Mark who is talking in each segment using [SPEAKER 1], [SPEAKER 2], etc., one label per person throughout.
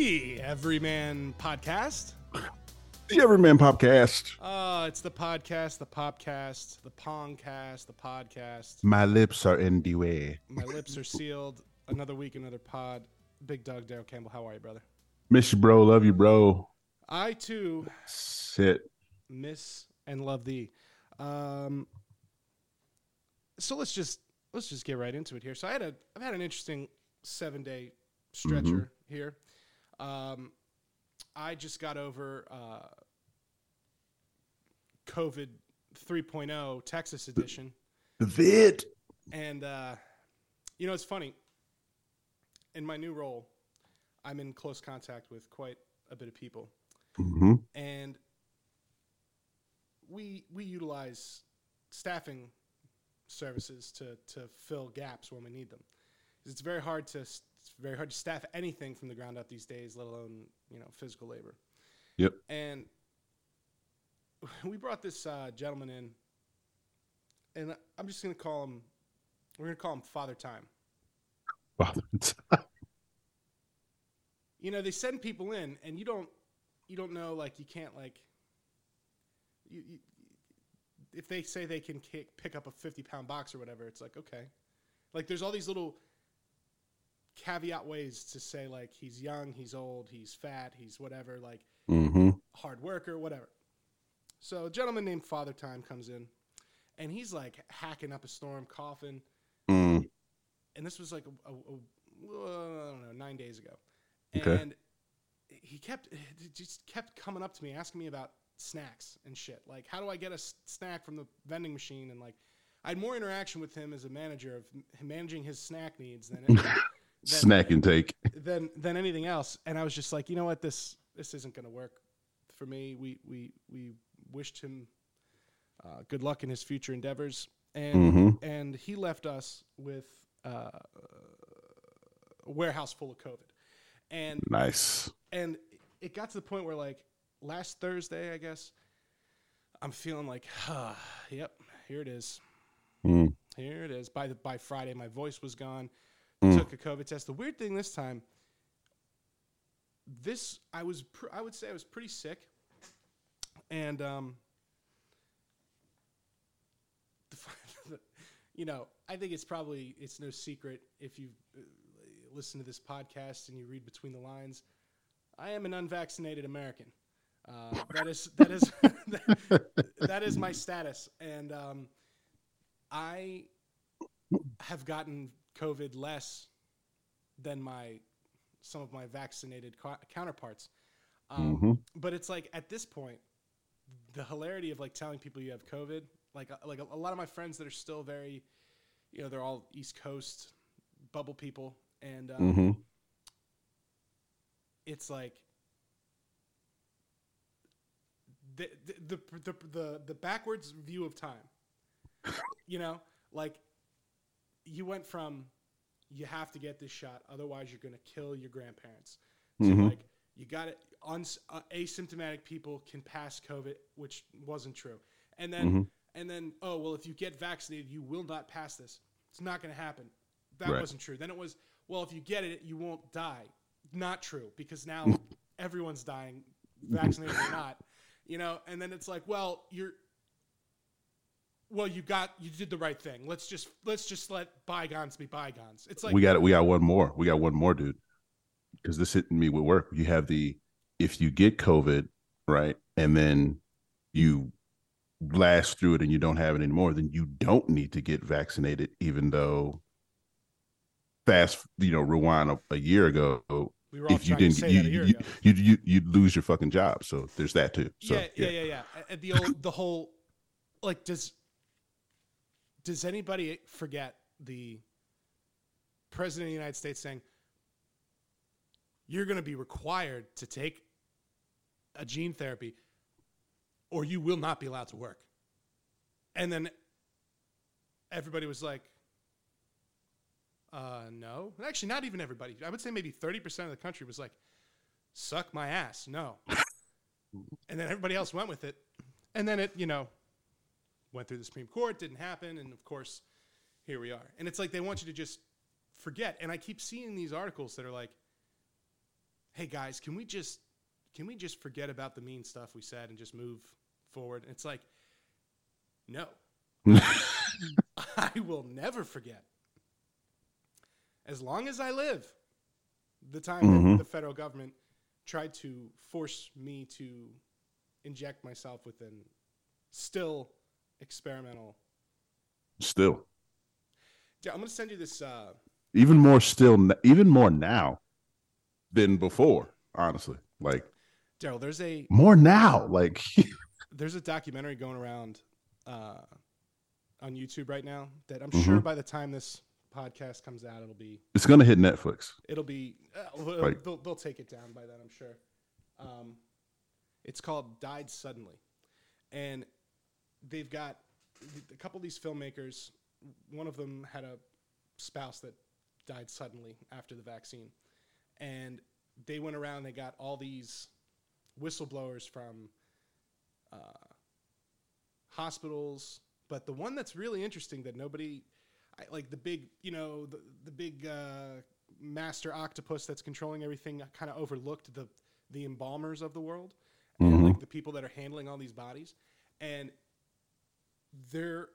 [SPEAKER 1] The Everyman Podcast.
[SPEAKER 2] The Everyman Popcast.
[SPEAKER 1] Uh, it's the podcast, the popcast, the pongcast, the podcast.
[SPEAKER 2] My lips are in the way.
[SPEAKER 1] My lips are sealed. Another week, another pod. Big Doug Daryl Campbell, how are you, brother?
[SPEAKER 2] Miss you, bro. Love you, bro.
[SPEAKER 1] I too
[SPEAKER 2] Sit.
[SPEAKER 1] miss and love thee. Um, so let's just let's just get right into it here. So I had a I've had an interesting seven day stretcher here. Um, I just got over uh, COVID 3.0 Texas edition,
[SPEAKER 2] The vid.
[SPEAKER 1] and uh, you know it's funny. In my new role, I'm in close contact with quite a bit of people
[SPEAKER 2] hmm
[SPEAKER 1] and we we utilize staffing services to to fill gaps when we need them. It's very hard to it's very hard to staff anything from the ground up these days, let alone you know physical labor.
[SPEAKER 2] Yep.
[SPEAKER 1] And we brought this uh, gentleman in, and I'm just gonna call him. We're gonna call him Father Time. Father Time. You know they send people in and you don't you don't know like you can't like you, you if they say they can kick, pick up a 50 pound box or whatever it's like okay like there's all these little caveat ways to say like he's young he's old he's fat he's whatever like
[SPEAKER 2] mm-hmm.
[SPEAKER 1] hard worker whatever so a gentleman named father time comes in and he's like hacking up a storm coughing
[SPEAKER 2] Mm.
[SPEAKER 1] and this was like a, a, a well, I don't know nine days ago,
[SPEAKER 2] Okay.
[SPEAKER 1] and he kept just kept coming up to me asking me about snacks and shit. Like, how do I get a s- snack from the vending machine? And like, I had more interaction with him as a manager of m- managing his snack needs than any,
[SPEAKER 2] Snack intake.
[SPEAKER 1] than than anything else. And I was just like, you know what, this this isn't going to work for me. We we we wished him uh, good luck in his future endeavors, and
[SPEAKER 2] hmm
[SPEAKER 1] and he left us with uh, a warehouse full of COVID, and
[SPEAKER 2] Nice.
[SPEAKER 1] and it got to the point where like last Thursday, I guess, I'm feeling like, ah, yep, here it is,
[SPEAKER 2] Mm.
[SPEAKER 1] here it is. By the by Friday, my voice was gone.
[SPEAKER 2] Mm.
[SPEAKER 1] Took a COVID test. The weird thing this time, this I was pr- I would say I was pretty sick, and um, you know I think it's probably it's no secret if you uh, listen to this podcast and you read between the lines. I am an unvaccinated American. Uh, that is that is that is my status, and um, I have gotten COVID less than my some of my vaccinated co- counterparts. Um,
[SPEAKER 2] Mhm.
[SPEAKER 1] But it's like at this point, the hilarity of like telling people you have COVID, like uh, like a, a lot of my friends that are still very, you know, they're all East Coast bubble people, and um,
[SPEAKER 2] hmm
[SPEAKER 1] it's like the, the the the the backwards view of time. You know, like you went from you have to get this shot, otherwise you're going to kill your grandparents. To
[SPEAKER 2] Mhm.
[SPEAKER 1] like you got it. Uns, uh, asymptomatic people can pass COVID, which wasn't true. And then
[SPEAKER 2] Mhm.
[SPEAKER 1] and then oh well, if you get vaccinated, you will not pass this. It's not going to happen. That
[SPEAKER 2] Right.
[SPEAKER 1] wasn't true. Then it was well, if you get it, you won't die. Not true because now everyone's dying, vaccinated or not. You know, and then it's like, well, you're well, you got you did the right thing. Let's just let's just let bygones be bygones. It's like
[SPEAKER 2] we got it. We got one more. We got one more, dude. Because this hit me with work. You have the if you get COVID, right, and then you blast through it and you don't have it anymore, then you don't need to get vaccinated, even though fast, you know, rewind a, a year ago,
[SPEAKER 1] we
[SPEAKER 2] if you didn't you,
[SPEAKER 1] that a year
[SPEAKER 2] you, you, you, you'd lose your fucking job. So there's that too. So
[SPEAKER 1] yeah, yeah, yeah, yeah. Uh, The old, the whole, like, does does anybody forget the president of the United States saying you're going to be required to take a gene therapy, or you will not be allowed to work, and then everybody was like. Uh, no, actually, not even everybody. I would say maybe 30% of the country was like, suck my ass. No. and then everybody else went with it. And then it, you know, went through the Supreme Court, didn't happen. And of course, here we are. And it's like they want you to just forget. And I keep seeing these articles that are like, hey guys, can we just can we just forget about the mean stuff we said and just move forward? And it's like, no, I will never forget. As long as I live, the time
[SPEAKER 2] Mhm.
[SPEAKER 1] that the federal government tried to force me to inject myself with an still experimental.
[SPEAKER 2] Still,
[SPEAKER 1] Yeah, I'm gonna send you this. Uh,
[SPEAKER 2] even more still, even more now than before. Honestly, like
[SPEAKER 1] Daryl, there's a
[SPEAKER 2] more now. Like
[SPEAKER 1] there's a documentary going around uh, on YouTube right now that I'm
[SPEAKER 2] Mhm.
[SPEAKER 1] sure by the time this podcast comes out, it'll be
[SPEAKER 2] it's gonna hit Netflix.
[SPEAKER 1] it'll be uh, they'll, they'll take it down by then, I'm sure. Um, it's called Died Suddenly, and they've got a couple of these filmmakers. One of them had a spouse that died suddenly after the vaccine, and they went around. They got all these whistleblowers from uh, hospitals, but the one that's really interesting that nobody I, like the big, you know, the the big uh, master octopus that's controlling everything kind of overlooked the the embalmers of the world and
[SPEAKER 2] Mhm.
[SPEAKER 1] like the people that are handling all these bodies and they're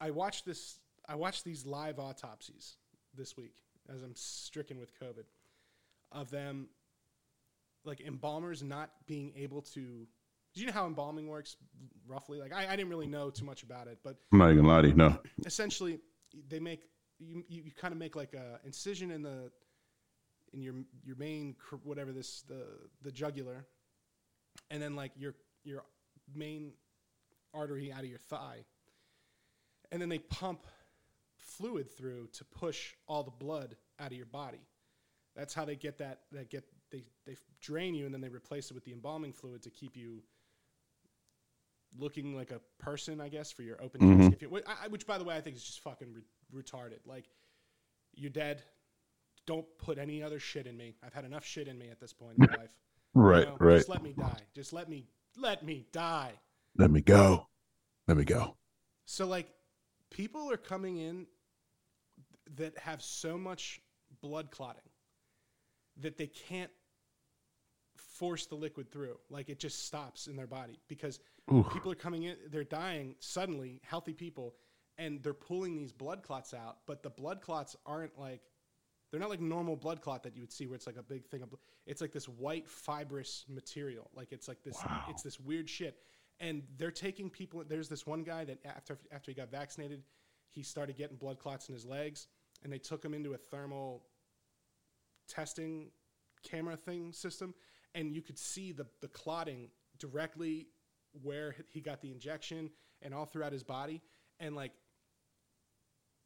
[SPEAKER 1] I watched this I watched these live autopsies this week as I'm stricken with COVID of them like embalmers not being able to do you know how embalming works roughly like I, I didn't really know too much about it but
[SPEAKER 2] I'm not even gonna lie to you. No,
[SPEAKER 1] essentially they make you, you, you kind of make like a incision in the in your your main whatever this the the jugular and then like your your main artery out of your thigh and then they pump fluid through to push all the blood out of your body that's how they get that that get they they drain you and then they replace it with the embalming fluid to keep you looking like a person, I guess, for your open
[SPEAKER 2] Mhm.
[SPEAKER 1] casket. funeral. Which, I- which, by the way, I think is just fucking re- retarded. Like, you're dead. Don't put any other shit in me. I've had enough shit in me at this point in my life. You
[SPEAKER 2] right,
[SPEAKER 1] know,
[SPEAKER 2] right.
[SPEAKER 1] Just let me die. Just let me let me die.
[SPEAKER 2] Let me go. Let me go.
[SPEAKER 1] So like people are coming in that have so much blood clotting that they can't force the liquid through. Like it just stops in their body because
[SPEAKER 2] Oof.
[SPEAKER 1] people are coming in they're dying suddenly, healthy people, and they're pulling these blood clots out, but the blood clots aren't like they're not like normal blood clot that you would see where it's like a big thing of bl- it's like this white fibrous material. Like it's like this
[SPEAKER 2] Wow.
[SPEAKER 1] it's this weird shit. And they're taking people there's this one guy that after after he got vaccinated, he started getting blood clots in his legs and they took him into a thermal testing camera thing system and you could see the the clotting directly where he got the injection and all throughout his body. And like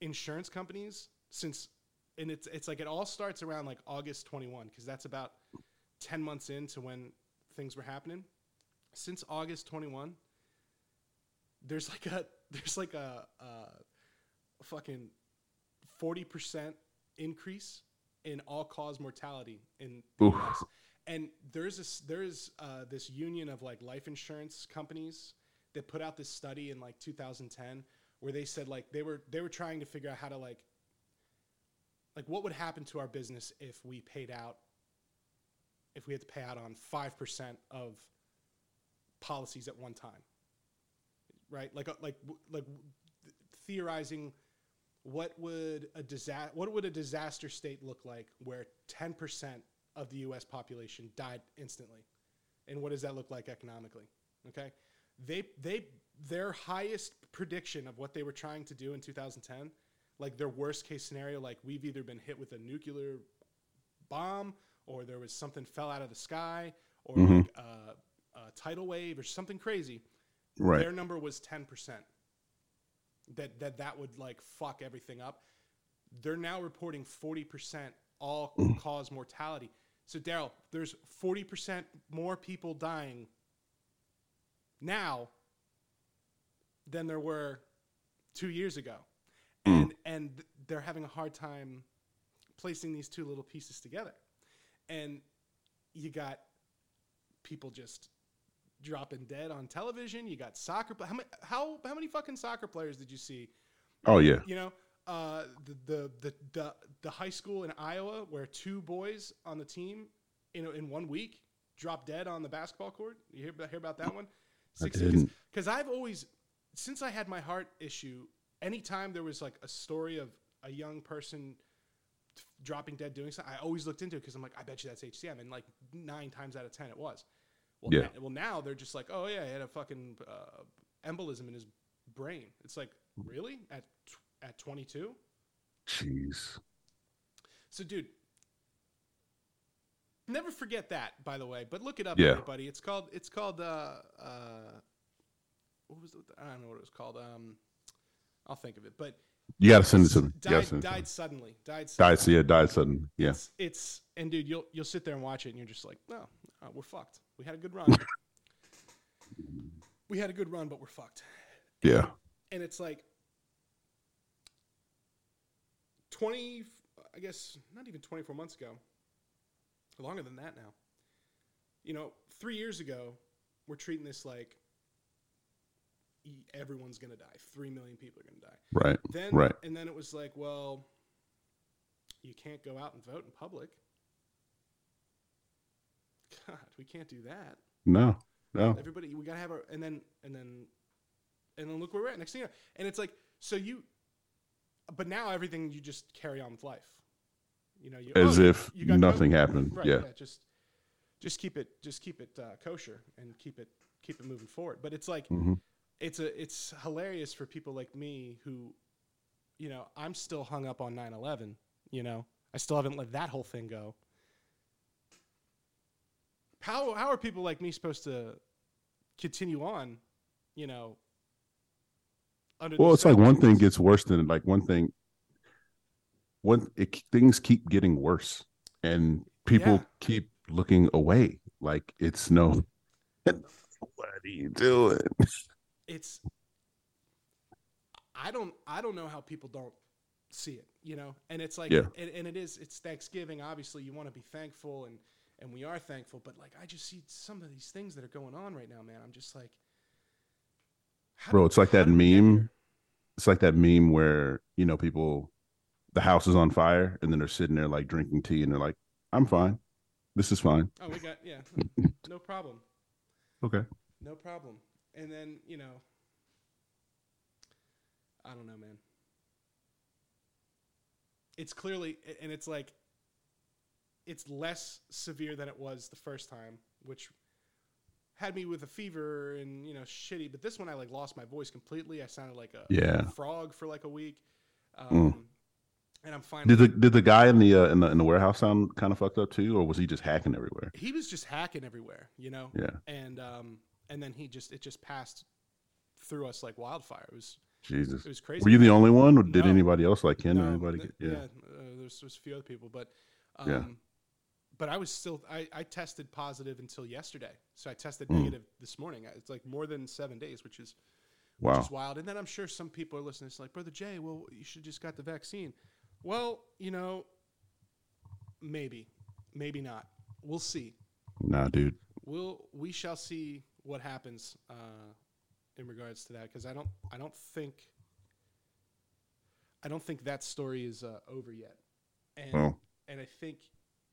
[SPEAKER 1] insurance companies since and it's it's like it all starts around like August 21 because that's about 10 months into when things were happening since August 21 there's like a there's like a, a fucking 40% increase in all cause mortality in the
[SPEAKER 2] Oof.
[SPEAKER 1] US. And there's this there's uh, this union of like life insurance companies that put out this study in like 2010 where they said like they were they were trying to figure out how to like like what would happen to our business if we paid out if we had to pay out on 5% of policies at one time right? Like uh, like like theorizing what would a disaster what would a disaster state look like where 10% of the US population died instantly? And what does that look like economically okay? They they their highest prediction of what they were trying to do in 2010 like their worst case scenario like we've either been hit with a nuclear bomb or there was something fell out of the sky or
[SPEAKER 2] Mhm.
[SPEAKER 1] like a, a tidal wave or something crazy
[SPEAKER 2] Right.
[SPEAKER 1] their number was 10% that that that would like fuck everything up. They're now reporting 40% all mm. cause mortality. So daryl there's 40% more people dying now than there were two years ago. Mm. And and they're having a hard time placing these two little pieces together. And you got people just dropping dead on television. You got soccer. How many? How how many fucking soccer players did you see?
[SPEAKER 2] Oh yeah.
[SPEAKER 1] You know, uh, the, the the the the high school in Iowa where two boys on the team in in one week drop dead on the basketball court. You hear about, hear about that one?
[SPEAKER 2] I didn't.
[SPEAKER 1] Because I've always, since I had my heart issue, anytime there was like a story of a young person dropping dead doing something, I always looked into it because I'm like, I bet you that's HCM, and like nine times out of ten it was. Well,
[SPEAKER 2] Yeah.
[SPEAKER 1] na- well now they're just like, oh yeah, he had a fucking uh, embolism in his brain. It's like, really at tw- at 22?
[SPEAKER 2] Jeez.
[SPEAKER 1] So, dude, never forget that. By the way, but look it up,
[SPEAKER 2] Yeah.
[SPEAKER 1] everybody. It's called. It's called. Uh, uh, what was it? I don't know what it was called. Um, I'll think of it. But
[SPEAKER 2] You got to send it to me. Gotta
[SPEAKER 1] died,
[SPEAKER 2] send it to me.
[SPEAKER 1] died suddenly. Died. Suddenly.
[SPEAKER 2] Died. Yeah, died suddenly. Yeah.
[SPEAKER 1] It's, it's and dude, you'll you'll sit there and watch it, and you're just like, no, uh, we're fucked. We had a good run. we had a good run, but we're fucked.
[SPEAKER 2] Yeah.
[SPEAKER 1] and it's like 20 i guess not even 24 months ago longer than that now you know three years ago we're treating this like everyone's gonna die three million people are gonna die
[SPEAKER 2] Right.
[SPEAKER 1] then
[SPEAKER 2] Right.
[SPEAKER 1] and then it was like well you can't go out and vote in public god we can't do that
[SPEAKER 2] No. No.
[SPEAKER 1] Everybody, we gotta have our, and then and then and then look where we're at next thing. You know, and it's like so you, but now everything you just carry on with life. You know, you,
[SPEAKER 2] As
[SPEAKER 1] oh,
[SPEAKER 2] if
[SPEAKER 1] you got
[SPEAKER 2] nothing happened.
[SPEAKER 1] Right,
[SPEAKER 2] Yeah.
[SPEAKER 1] Just just keep it just keep it uh, kosher and keep it keep it moving forward. But it's like
[SPEAKER 2] hmm
[SPEAKER 1] it's a it's hilarious for people like me who, you know, I'm still hung up on 9/11. You know, I still haven't let that whole thing go. How how are people like me supposed to continue on? You know, under
[SPEAKER 2] Well, it's like one thing gets worse than like one thing. One it, things keep getting worse, and people
[SPEAKER 1] Yeah.
[SPEAKER 2] keep looking away. Like it's no. What are you doing?
[SPEAKER 1] it's I don't I don't know how people don't see it, you know? And it's like
[SPEAKER 2] Yeah.
[SPEAKER 1] and, and it is it's Thanksgiving, obviously you want to be thankful and and we are thankful, but like I just see some of these things that are going on right now, man. I'm just like
[SPEAKER 2] Bro, it's like that
[SPEAKER 1] did we get
[SPEAKER 2] meme. It's like that meme where you know people, the house is on fire, and then they're sitting there like drinking tea, and they're like, "I'm fine. This is fine."
[SPEAKER 1] Oh, we got yeah. no problem.
[SPEAKER 2] Okay.
[SPEAKER 1] No problem. And then, you know, I don't know, man. It's clearly, and it's like, it's less severe than it was the first time, which had me with a fever and, you know, shitty. But this one, I like lost my voice completely. I sounded like a
[SPEAKER 2] Yeah.
[SPEAKER 1] frog for like a week. Um, And I'm fine.
[SPEAKER 2] Did the did the guy in the uh, in the in the warehouse sound kind of fucked up too, or was he just hacking everywhere?
[SPEAKER 1] he was just hacking everywhere, you know?
[SPEAKER 2] Yeah.
[SPEAKER 1] And, um, and then he just, it just passed through us like wildfire. It was,
[SPEAKER 2] Jesus.
[SPEAKER 1] it was crazy.
[SPEAKER 2] Were you the only one, or did
[SPEAKER 1] No.
[SPEAKER 2] anybody else like Ken or anybody?
[SPEAKER 1] th-
[SPEAKER 2] get, yeah.
[SPEAKER 1] uh, there's, there's a few other people, but um,
[SPEAKER 2] Yeah.
[SPEAKER 1] But I was still I, I tested positive until yesterday, so I tested
[SPEAKER 2] Mm.
[SPEAKER 1] negative this morning. It's like more than seven days, which is
[SPEAKER 2] Wow.
[SPEAKER 1] which is wild. And then I'm sure some people are listening. It's like, brother Jay, well, you should just got the vaccine. Well, you know, maybe, maybe not. We'll see.
[SPEAKER 2] Nah, dude.
[SPEAKER 1] We'll we shall see what happens uh, in regards to that because I don't I don't think I don't think that story is uh, over yet, and and I think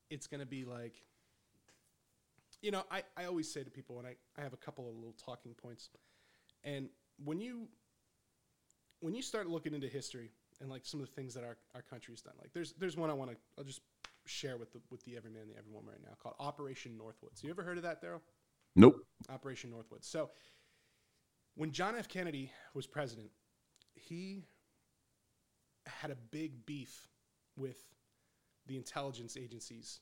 [SPEAKER 1] it's gonna be like you know I, I always say to people and I, I have a couple of little talking points and when you when you start looking into history and like some of the things that our, our country's done like there's there's one I want to I'll just share with the with the everyman the everyone right now called Operation Northwoods. You ever heard of that, Daryl?
[SPEAKER 2] nope.
[SPEAKER 1] Operation Northwoods. So when John F. Kennedy was president, he had a big beef with the intelligence agencies,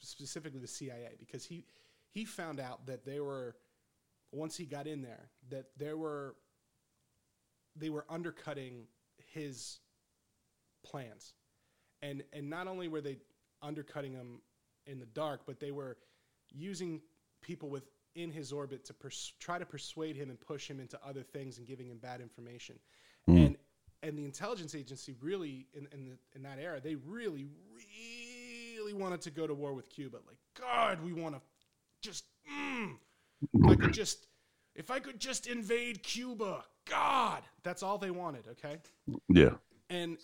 [SPEAKER 1] specifically the CIA, because he he found out that they were once he got in there that there were they were undercutting his plans, and and not only were they undercutting him in the dark, but they were using people within his orbit to pers- try to persuade him and push him into other things and giving him bad information.
[SPEAKER 2] Mm.
[SPEAKER 1] And and the intelligence agency really in in, the, in that era they really really wanted to go to war with Cuba. Like God, we want to just mm, if I could just if I could just invade Cuba. God, that's all they wanted. Okay
[SPEAKER 2] Yeah.
[SPEAKER 1] and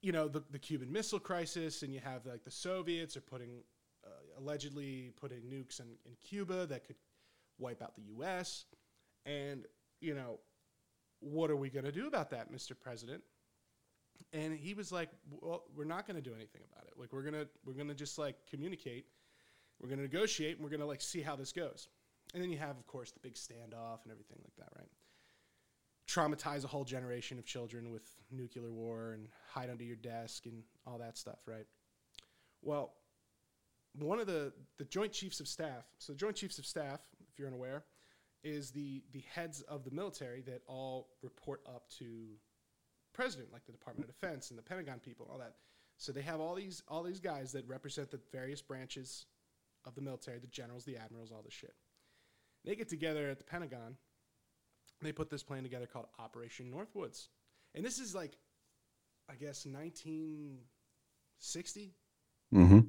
[SPEAKER 1] you know the, the cuban missile crisis and you have like the soviets are putting allegedly putting nukes in, in Cuba that could wipe out the U.S. And you know, what are we going to do about that, Mr. President? And he was like, "Well, we're not going to do anything about it. Like, we're gonna we're gonna just like communicate. We're gonna negotiate, and we're gonna like see how this goes." And then you have, of course, the big standoff and everything like that, right? Traumatize a whole generation of children with nuclear war and hide under your desk and all that stuff, right? Well, one of the the Joint Chiefs of Staff. So, the Joint Chiefs of Staff, if you're unaware, is the the heads of the military that all report up to president, like the Department of Defense and the Pentagon people, and all that. So they have all these all these guys that represent the various branches of the military, the generals, the admirals, all this shit. They get together at the Pentagon. They put this plan together called Operation Northwoods, and this is like, I guess, 1960.
[SPEAKER 2] Mm-hmm.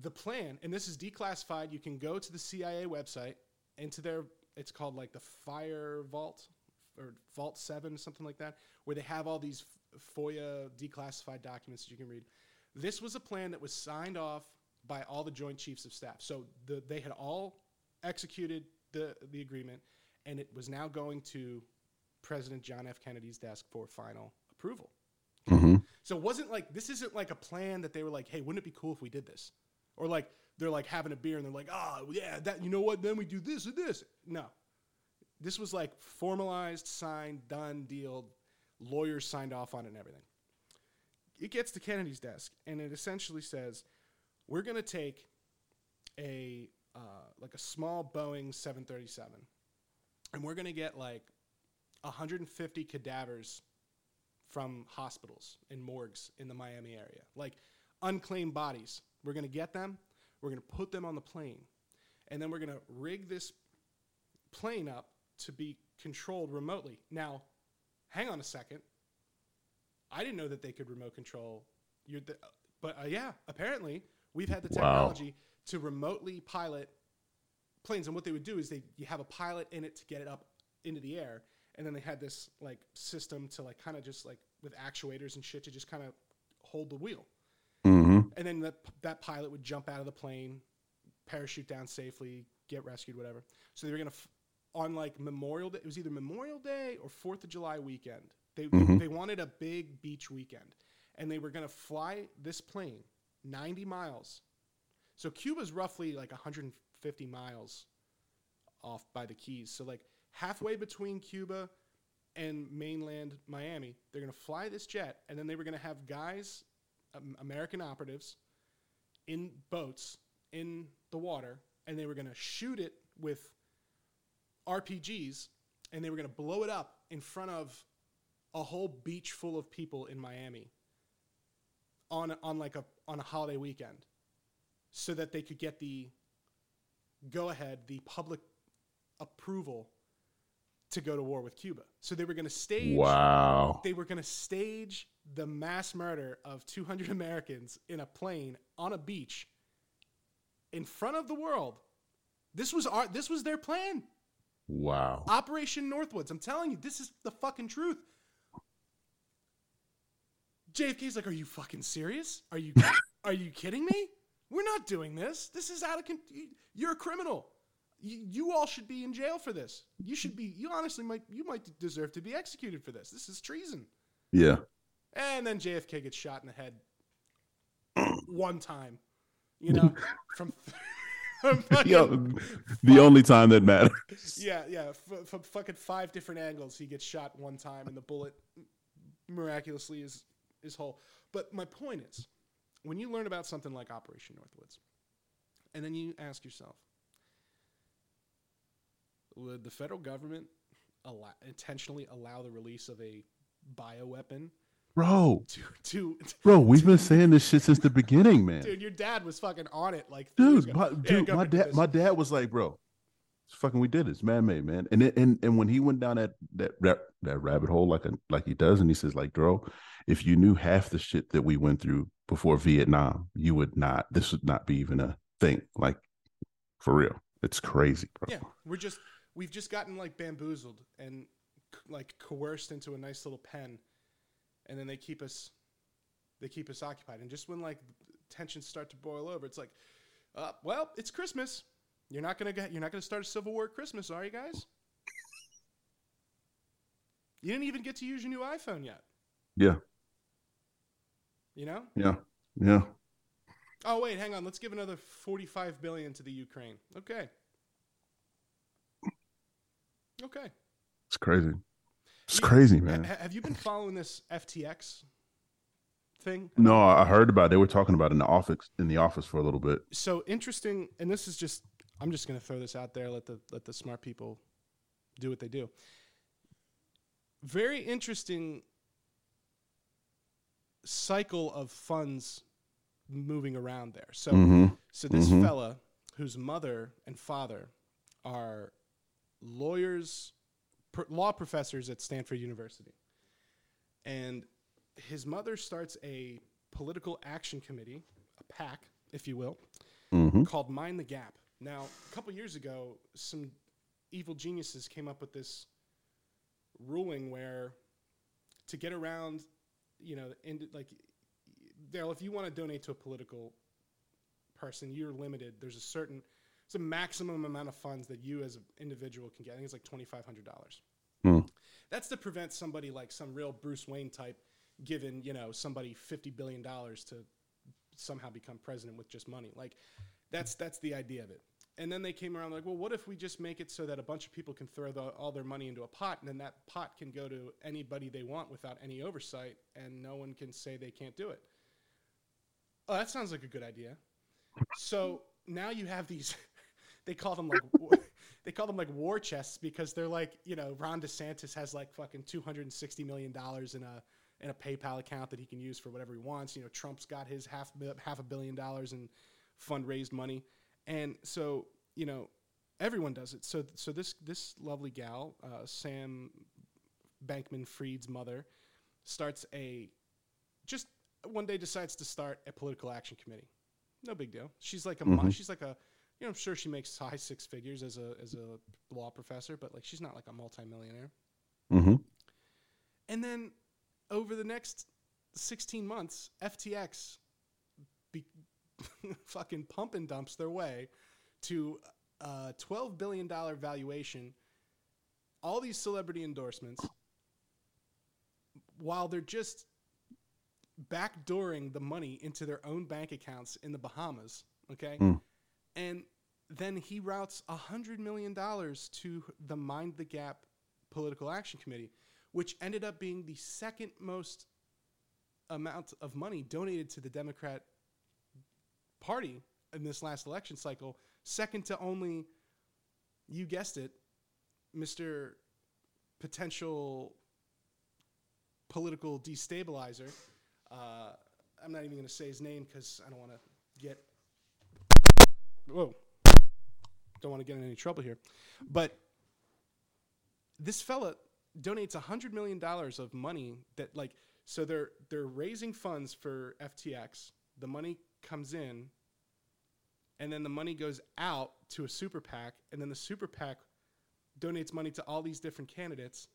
[SPEAKER 1] The plan, and this is declassified. You can go to the CIA website into their. It's called like the Fire Vault or Vault Seven, something like that, where they have all these FOIA declassified documents that you can read. This was a plan that was signed off by all the Joint Chiefs of Staff. So the, they had all executed the the agreement, and it was now going to President John F. Kennedy's desk for final approval.
[SPEAKER 2] Mm-hmm.
[SPEAKER 1] So it wasn't like this isn't like a plan that they were like, hey, wouldn't it be cool if we did this? Or like they're like having a beer and they're like, oh yeah, that you know what? Then we do this and this. No, this was like formalized, signed, done deal. Lawyers signed off on it and everything. It gets to Kennedy's desk and it essentially says, we're gonna take a uh, like a small Boeing 737, and we're gonna get like 150 cadavers from hospitals and morgues in the Miami area, like unclaimed bodies. We're going to get them, we're going to put them on the plane, and then we're going to rig this plane up to be controlled remotely. Now, hang on a second. I didn't know that they could remote control your, the, but uh, yeah, apparently we've had the
[SPEAKER 2] Wow.
[SPEAKER 1] technology to remotely pilot planes. And what they would do is they you have a pilot in it to get it up into the air, and then they had this like system to like kind of just like with actuators and shit to just kind of hold the wheel.
[SPEAKER 2] Mm-hmm.
[SPEAKER 1] And then that that pilot would jump out of the plane, parachute down safely, get rescued, whatever. So they were gonna f- on like Memorial Day. It was either Memorial Day or Fourth of July weekend. They
[SPEAKER 2] Mhm.
[SPEAKER 1] they wanted a big beach weekend, and they were gonna fly this plane 90 miles. So Cuba's roughly like 150 miles off by the Keys. So like halfway between Cuba and mainland Miami, they're gonna fly this jet, and then they were gonna have guys, Um, American operatives, in boats in the water, and they were gonna shoot it with RPGs, and they were gonna blow it up in front of a whole beach full of people in Miami on on like a on a holiday weekend, so that they could get the go ahead, the public approval to go to war with Cuba. So they were going to stage
[SPEAKER 2] Wow.
[SPEAKER 1] they were going to stage the mass murder of 200 Americans in a plane on a beach in front of the world. This was our this was their plan.
[SPEAKER 2] Wow.
[SPEAKER 1] Operation Northwoods. I'm telling you, this is the fucking truth. JFK's like, "Are you fucking serious? Are you are you kidding me? We're not doing this. This is out of con- you're a criminal. You, you all should be in jail for this. You should be you honestly might you might deserve to be executed for this. This is treason."
[SPEAKER 2] Yeah.
[SPEAKER 1] And then JFK gets shot in the head one time. You know, from, from
[SPEAKER 2] Yo, the only time that matters.
[SPEAKER 1] yeah, yeah. F- from fucking five different angles, he gets shot one time, and the bullet miraculously is is whole. But my point is, when you learn about something like Operation Northwoods, and then you ask yourself, would the federal government allow, intentionally allow the release of a bioweapon
[SPEAKER 2] Bro,
[SPEAKER 1] to to?
[SPEAKER 2] bro, we've been saying this shit since the beginning, man.
[SPEAKER 1] Dude, your dad was fucking on it like
[SPEAKER 2] Dude, my,
[SPEAKER 1] Yeah,
[SPEAKER 2] dude, my dad, my dad was like, bro, it's fucking, we did it. It's man made, man. And it, and and when he went down that that that, that rabbit hole like a, like he does, and he says, like, bro, if you knew half the shit that we went through before Vietnam, you would not. This would not be even a thing. Like, for real, it's crazy, bro.
[SPEAKER 1] Yeah, we're just we've just gotten like bamboozled and like coerced into a nice little pen, and then they keep us they keep us occupied. And just when like tensions start to boil over. It's like, uh, well, it's Christmas. You're not gonna get, you're not gonna start a civil war at Christmas, are you guys? You didn't even get to use your new iPhone yet.
[SPEAKER 2] Yeah.
[SPEAKER 1] You know?
[SPEAKER 2] Yeah. Yeah.
[SPEAKER 1] Oh wait, hang on. Let's give another 45 billion to the Ukraine. Okay. Okay.
[SPEAKER 2] It's crazy. It's
[SPEAKER 1] You-
[SPEAKER 2] crazy, man.
[SPEAKER 1] have you been following this FTX thing?
[SPEAKER 2] No, I heard about it. They were talking about it in the office in the office for a little bit.
[SPEAKER 1] So interesting, and this is just I'm just going to throw this out there. Let the let the smart people do what they do. Very interesting cycle of funds moving around there. So
[SPEAKER 2] hmm
[SPEAKER 1] so this
[SPEAKER 2] Mhm.
[SPEAKER 1] fella, whose mother and father are lawyers, pr- law professors at Stanford University, and his mother starts a political action committee, a PAC, if you will,
[SPEAKER 2] hmm
[SPEAKER 1] called Mind the Gap. Now, a couple years ago, some evil geniuses came up with this ruling where to get around, you know, and like, Dale, if you want to donate to a political person, you're limited. There's a certain, it's a maximum amount of funds that you as an individual can get. I think it's like twenty five hundred dollars.
[SPEAKER 2] Hmm.
[SPEAKER 1] That's to prevent somebody like some real Bruce Wayne type giving you know somebody fifty billion dollars to somehow become president with just money. Like that's that's the idea of it. And then they came around like, well, what if we just make it so that a bunch of people can throw the, all their money into a pot, and then that pot can go to anybody they want without any oversight, and no one can say they can't do it. Oh, that sounds like a good idea. So now you have these. They call them like they call them like war chests because they're like you know Ron DeSantis has like fucking two hundred and sixty million dollars in a in a PayPal account that he can use for whatever he wants. You know Trump's got his half half a billion dollars in fundraised money, and so you know everyone does it. So so this this lovely gal, uh, Sam Bankman Fried's mother, starts a just one day decides to start a political action committee. No big deal. She's like a
[SPEAKER 2] Mhm.
[SPEAKER 1] she's like a you know I'm sure she makes high six figures as a as a law professor, but like she's not like a multimillionaire.
[SPEAKER 2] hmm
[SPEAKER 1] And then over the next 16 months, FTX be fucking pump and dumps their way to a $12 billion valuation, all these celebrity endorsements, while they're just backdooring the money into their own bank accounts in the Bahamas. Okay.
[SPEAKER 2] Mm.
[SPEAKER 1] And then he routes $100 million to the Mind the Gap Political Action Committee, which ended up being the second most amount of money donated to the Democrat Party in this last election cycle, second to only, you guessed it, Mr. Potential Political Destabilizer. Uh, I'm not even going to say his name because I don't want to get. Whoa. Don't want to get in any trouble here. But this fella donates $100 million of money that, like, so they're, they're raising funds for FTX. The money comes in, and then the money goes out to a super PAC, and then the super PAC donates money to all these different candidates,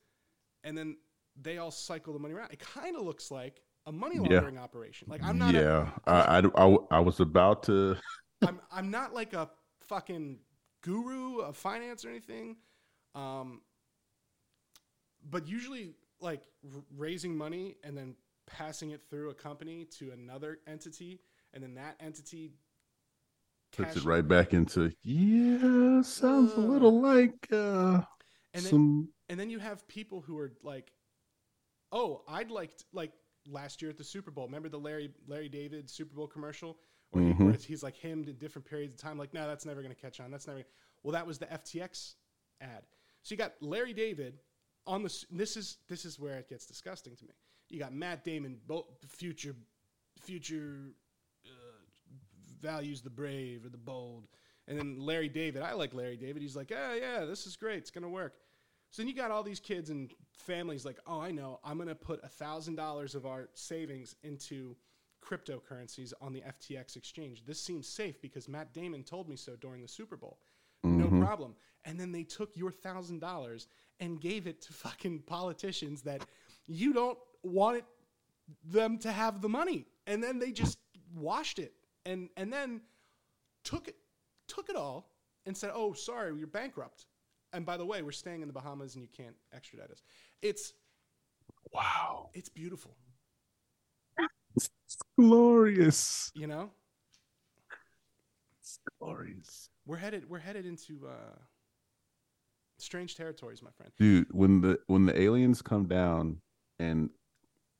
[SPEAKER 1] and then they all cycle the money around. It kind of looks like a money
[SPEAKER 2] Yeah.
[SPEAKER 1] laundering operation. Like I'm not,
[SPEAKER 2] yeah, I, I, I, I was about to.
[SPEAKER 1] I'm, I'm not like a fucking guru of finance or anything, um, but usually like r- raising money and then passing it through a company to another entity, and then that entity
[SPEAKER 2] Puts it right back into yeah. Sounds a little like uh,
[SPEAKER 1] And then,
[SPEAKER 2] some.
[SPEAKER 1] and then you have people who are like, "Oh, I'd like t- like last year at the Super Bowl. Remember the Larry Larry David Super Bowl commercial where, he, he's like hymned in different periods of time. Like, no, that's never going to catch on. That's never. Well, that was the FTX ad. So you got Larry David on the. This is this is where it gets disgusting to me. You got Matt Damon, both future future uh, values the brave or the bold. And then Larry David, I like Larry David. He's like, yeah, yeah, this is great. It's gonna work. So then you got all these kids and families like, oh, I know, I'm gonna put a thousand dollars of our savings into cryptocurrencies on the FTX exchange. This seems safe because Matt Damon told me so during the Super Bowl. No
[SPEAKER 2] Mhm.
[SPEAKER 1] problem. And then they took your thousand dollars and gave it to fucking politicians that you don't want it, them to have the money. And then they just washed it. and and then took it took it all and said, "Oh, sorry, you're bankrupt." And by the way, we're staying in the Bahamas and you can't extradite us. It's
[SPEAKER 2] Wow.
[SPEAKER 1] it's beautiful,
[SPEAKER 2] It's glorious.
[SPEAKER 1] you know.
[SPEAKER 2] It's glorious.
[SPEAKER 1] We're headed we're headed into uh, strange territories, my friend.
[SPEAKER 2] Dude, when the when the aliens come down and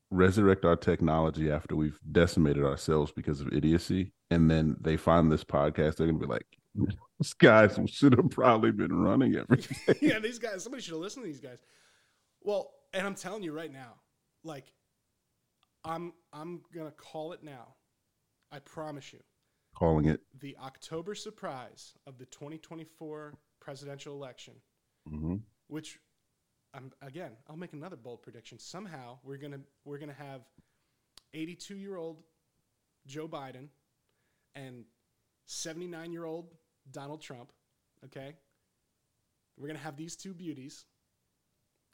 [SPEAKER 2] resurrect our technology after we've decimated ourselves because of idiocy, and then they find this podcast, they're gonna be like, "These guys should have probably been running everything."
[SPEAKER 1] yeah, these guys. Somebody should have listened to these guys. Well, and I'm telling you right now, like, I'm I'm gonna call it now. I promise you,
[SPEAKER 2] Calling it.
[SPEAKER 1] the October surprise of the 2024 presidential election,
[SPEAKER 2] Mhm.
[SPEAKER 1] which, I'm again, I'll make another bold prediction. Somehow we're gonna we're gonna have 82 year old Joe Biden and 79 year old Donald Trump. Okay, we're gonna have these two beauties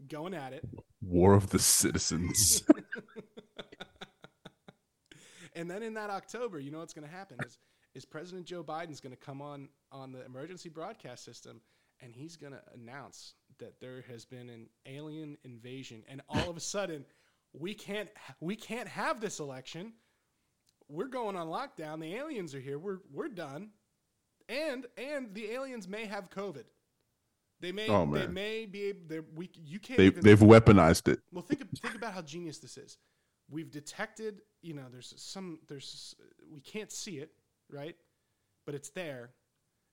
[SPEAKER 1] going at it.
[SPEAKER 2] War of the Citizens.
[SPEAKER 1] and then in that October, you know what's going to happen is is President Joe Biden's going to come on on the emergency broadcast system and he's going to announce that there has been an alien invasion and all of a sudden we can't we can't have this election. We're going on lockdown. The aliens are here. We're we're done. And and the aliens may have COVID. They may
[SPEAKER 2] Oh,
[SPEAKER 1] they may be able we you can't
[SPEAKER 2] they they've weaponized it.
[SPEAKER 1] well, think think about how genius this is. We've detected, you know, there's some there's we can't see it, right? But it's there,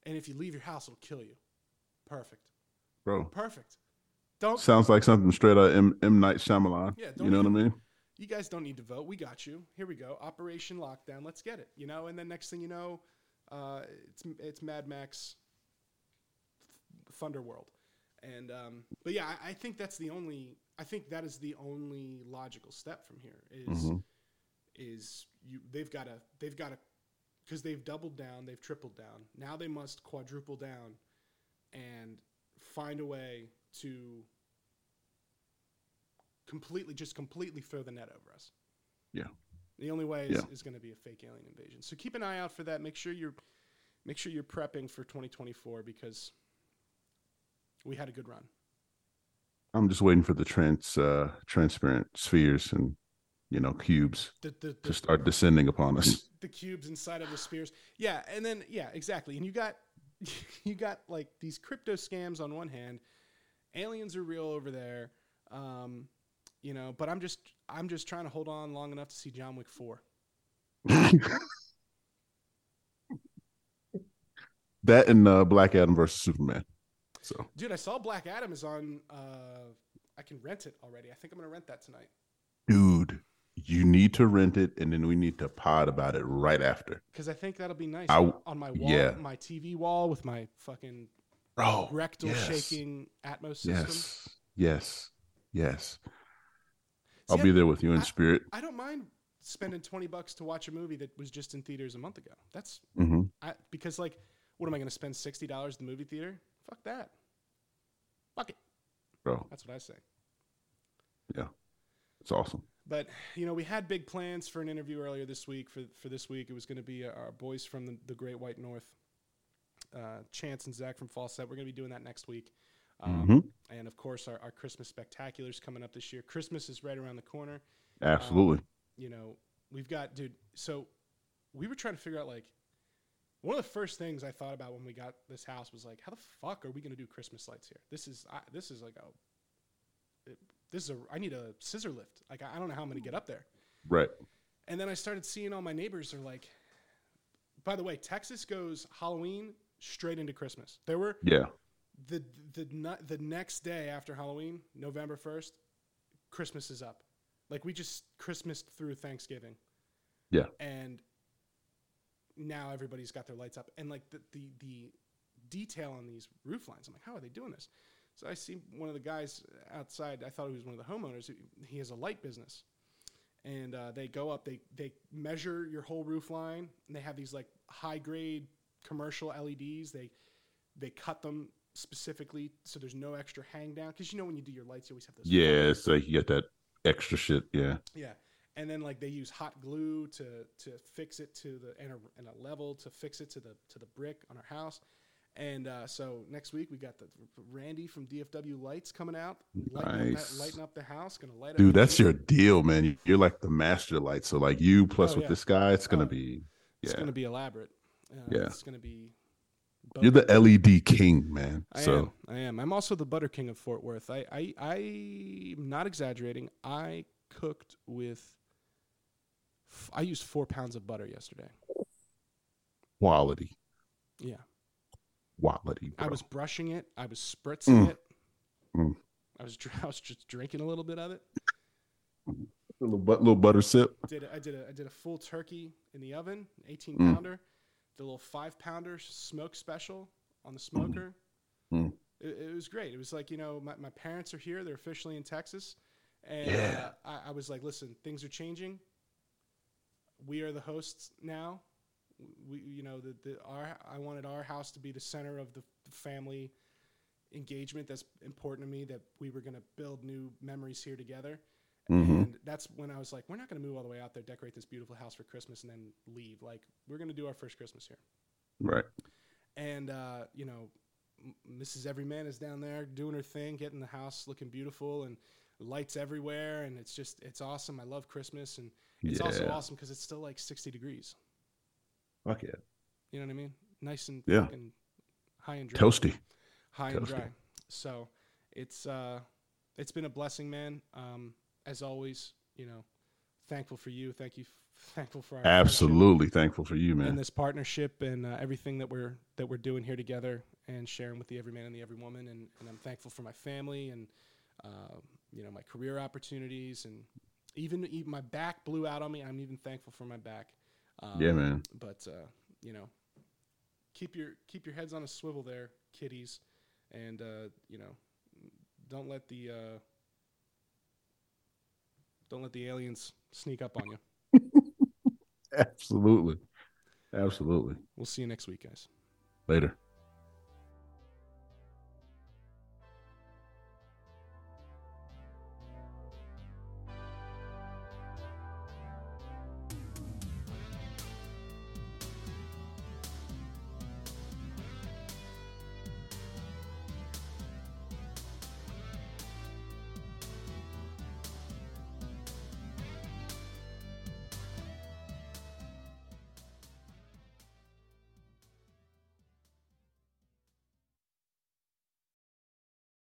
[SPEAKER 1] and if you leave your house, it'll kill you. Perfect,
[SPEAKER 2] Bro.
[SPEAKER 1] perfect. Don't
[SPEAKER 2] Sounds like something straight out of M, M Night Shyamalan.
[SPEAKER 1] Yeah,
[SPEAKER 2] you know what I mean?
[SPEAKER 1] you guys don't need to vote. We got you. Here we go. Operation Lockdown. Let's get it. You know, and then next thing you know, uh, it's it's Mad Max Thunder World. And um, but yeah, I, I think that's the only. I think that is the only logical step from here. Is
[SPEAKER 2] Mhm.
[SPEAKER 1] is you? They've got to. They've got to because they've doubled down. They've tripled down. Now they must quadruple down and find a way to completely just completely throw the net over us.
[SPEAKER 2] Yeah.
[SPEAKER 1] The only way is,
[SPEAKER 2] Yeah.
[SPEAKER 1] is going to be a fake alien invasion. So keep an eye out for that. Make sure you're make sure you're prepping for 2024 because we had a good run.
[SPEAKER 2] I'm just waiting for the trans uh, transparent spheres and you know cubes
[SPEAKER 1] The the,
[SPEAKER 2] to start descending upon us.
[SPEAKER 1] the cubes inside of the spheres. Yeah, and then yeah, exactly. And you got you got like these crypto scams on one hand. Aliens are real over there. Um, you know, but I'm just I'm just trying to hold on long enough to see John Wick 4.
[SPEAKER 2] that and uh, Black Adam versus Superman. So
[SPEAKER 1] Dude, I saw Black Adam is on uh I can rent it already. I think I'm going to rent that tonight.
[SPEAKER 2] dude, you need to rent it, and then we need to pod about it right after,
[SPEAKER 1] Cuz I think that'll be nice
[SPEAKER 2] I
[SPEAKER 1] on my wall,
[SPEAKER 2] yeah.
[SPEAKER 1] my TV wall with my fucking
[SPEAKER 2] bro.
[SPEAKER 1] rectal
[SPEAKER 2] yes.
[SPEAKER 1] shaking Atmos system.
[SPEAKER 2] Yes, yes, yes.
[SPEAKER 1] See,
[SPEAKER 2] I'll be
[SPEAKER 1] I-
[SPEAKER 2] there with you in
[SPEAKER 1] I-
[SPEAKER 2] spirit.
[SPEAKER 1] I don't mind spending 20 bucks to watch a movie that was just in theaters a month ago. That's
[SPEAKER 2] hmm
[SPEAKER 1] I, because like what am I going to spend $60 at the movie theater? Fuck that. Fuck it.
[SPEAKER 2] Bro,
[SPEAKER 1] That's what I say.
[SPEAKER 2] Yeah, it's awesome.
[SPEAKER 1] But you know, we had big plans for an interview earlier this week. For for this week, it was going to be uh, our boys from the, the Great White North, uh, Chance and Zach from Fawcett. We're going to be doing that next week. Um,
[SPEAKER 2] Mhm.
[SPEAKER 1] And of course, our, our Christmas spectaculars coming up this year. Christmas is right around the corner.
[SPEAKER 2] Absolutely.
[SPEAKER 1] You know, we've got dude. So we were trying to figure out like one of the first things I thought about when we got this house was like, how the fuck are we going to do Christmas lights here? This is I, this is like a it, this is a I need a scissor lift. Like I, I don't know how I'm going to get up there.
[SPEAKER 2] right.
[SPEAKER 1] And then I started seeing all my neighbors are like, by the way, Texas goes Halloween straight into Christmas. There were
[SPEAKER 2] Yeah.
[SPEAKER 1] the the the next day after Halloween, November first, Christmas is up. Like we just Christmas through Thanksgiving.
[SPEAKER 2] Yeah.
[SPEAKER 1] And now everybody's got their lights up, and like the the the detail on these roof lines. I'm like, how are they doing this? So I see one of the guys outside. I thought he was one of the homeowners. He- has a light business, and uh, they go up. They they measure your whole roof line, and they have these like high grade commercial LEDs. They they cut them specifically so there's no extra hang down because you know when you do your lights, you always have those.
[SPEAKER 2] Yeah. Like you get that extra shit. Yeah.
[SPEAKER 1] Yeah. And then like they use hot glue to to fix it to the and a, and a level to fix it to the to the brick on our house. And uh, so next week we got the Randy from DFW Lights coming out, lighting, up,
[SPEAKER 2] Nice.
[SPEAKER 1] that, lighting up the house. Gonna light up.
[SPEAKER 2] Dude, that's your deal, man. You're like the master light. So like you plus
[SPEAKER 1] Oh,
[SPEAKER 2] with
[SPEAKER 1] yeah.
[SPEAKER 2] this guy, it's gonna
[SPEAKER 1] Oh,
[SPEAKER 2] be
[SPEAKER 1] It's gonna be elaborate. Uh,
[SPEAKER 2] Yeah.
[SPEAKER 1] It's gonna be.
[SPEAKER 2] You're the LED king, man.
[SPEAKER 1] I
[SPEAKER 2] so
[SPEAKER 1] am. I am. I'm also the Butter King of Fort Worth. I, I, I'm not exaggerating. I cooked with. I used four pounds of butter yesterday.
[SPEAKER 2] quality,
[SPEAKER 1] Yeah.
[SPEAKER 2] quality.
[SPEAKER 1] I was brushing it. I was spritzing
[SPEAKER 2] Mm.
[SPEAKER 1] it.
[SPEAKER 2] Mm.
[SPEAKER 1] I was I was just drinking a little bit of it.
[SPEAKER 2] a little, but, little butter sip.
[SPEAKER 1] Did a, I did a I did a full turkey in the oven, 18
[SPEAKER 2] Mm.
[SPEAKER 1] pounder. The little five pounder smoke special on the smoker.
[SPEAKER 2] Mm.
[SPEAKER 1] It, it was great. It was like you know my, my parents are here. They're officially in Texas, and
[SPEAKER 2] Yeah.
[SPEAKER 1] uh, I, I was like, listen, things are changing. We are the hosts now. We you know the, the our I wanted our house to be the center of the family engagement that's important to me that we were going to build new memories here together
[SPEAKER 2] Mhm.
[SPEAKER 1] and that's when i was like we're not going to move all the way out there decorate this beautiful house for christmas and then leave like we're going to do our first christmas here
[SPEAKER 2] Right.
[SPEAKER 1] and uh, you know mrs everyman is down there doing her thing getting the house looking beautiful and lights everywhere and it's just it's awesome i love christmas and it's also awesome because it's still like 60 degrees
[SPEAKER 2] Fuck yeah.
[SPEAKER 1] you know what i mean nice and
[SPEAKER 2] Yeah.
[SPEAKER 1] fucking high and dry
[SPEAKER 2] Toasty.
[SPEAKER 1] high and dry. So it's uh, it's been a blessing, man. Um, as always, you know, thankful for you. Thank you. Thankful for our
[SPEAKER 2] Absolutely thankful for you, man.
[SPEAKER 1] and this partnership and uh, everything that we're that we're doing here together and sharing with the every man and the every woman. And, and I'm thankful for my family and uh, you know my career opportunities and even even my back blew out on me. I'm even thankful for my back. Um,
[SPEAKER 2] Yeah, man.
[SPEAKER 1] But uh, you know, keep your keep your heads on a swivel there, kiddies, and uh, you know, don't let the uh, don't let the aliens sneak up on you.
[SPEAKER 2] Absolutely. Absolutely.
[SPEAKER 1] We'll see you next week, guys.
[SPEAKER 2] Later.